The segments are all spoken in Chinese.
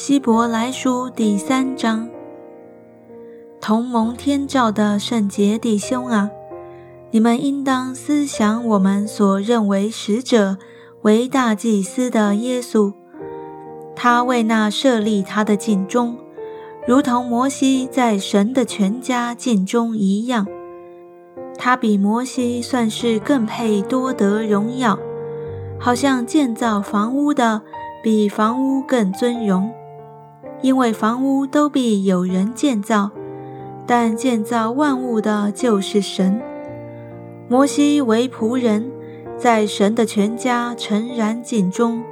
希伯来书第三章，同蒙天照的圣洁弟兄啊，你们应当思想我们所认为使者为大祭司的耶稣，他为那设立他的尽忠，如同摩西在神的全家尽忠一样，他比摩西算是更配多得荣耀，好像建造房屋的比房屋更尊荣。因为房屋都必有人建造，但建造万物的就是神。摩西为仆人，在神的全家诚然尽忠，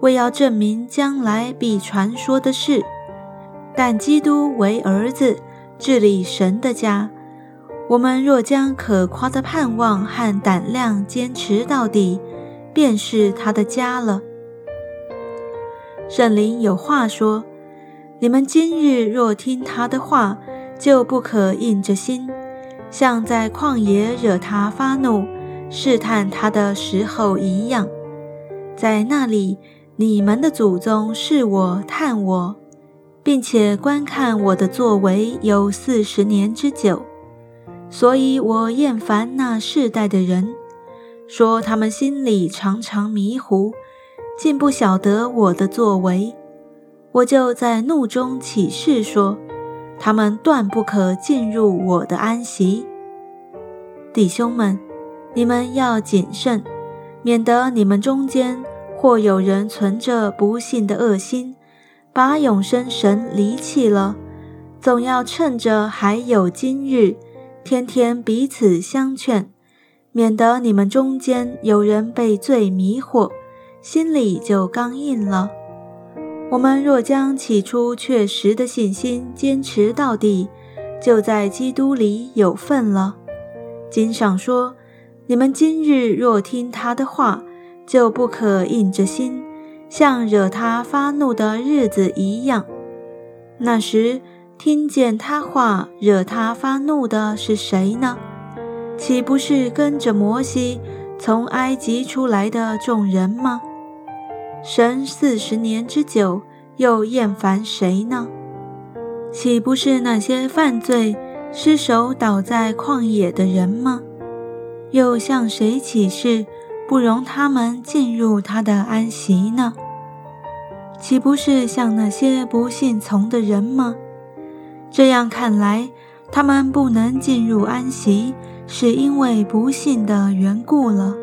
为要证明将来必传说的事。但基督为儿子，治理神的家。我们若将可夸的盼望和胆量坚持到底，便是他的家了。圣灵有话说。你们今日若听他的话，就不可硬着心，像在旷野惹他发怒、试探他的时候一样。在那里，你们的祖宗试我、探我，并且观看我的作为有四十年之久，所以我厌烦那世代的人，说他们心里常常迷糊，竟不晓得我的作为。我就在怒中起誓说：“他们断不可进入我的安息。”弟兄们，你们要谨慎，免得你们中间或有人存着不幸的恶心，把永生神离弃了。总要趁着还有今日，天天彼此相劝，免得你们中间有人被罪迷惑，心里就刚硬了。我们若将起初确实的信心坚持到底，就在基督里有份了。经上说：“你们今日若听他的话，就不可硬着心，像惹他发怒的日子一样。那时听见他话惹他发怒的是谁呢？岂不是跟着摩西从埃及出来的众人吗？”神四十年之久，又厌烦谁呢？岂不是那些犯罪、失手倒在旷野的人吗？又向谁起誓，不容他们进入他的安息呢？岂不是向那些不信从的人吗？这样看来，他们不能进入安息，是因为不信的缘故了。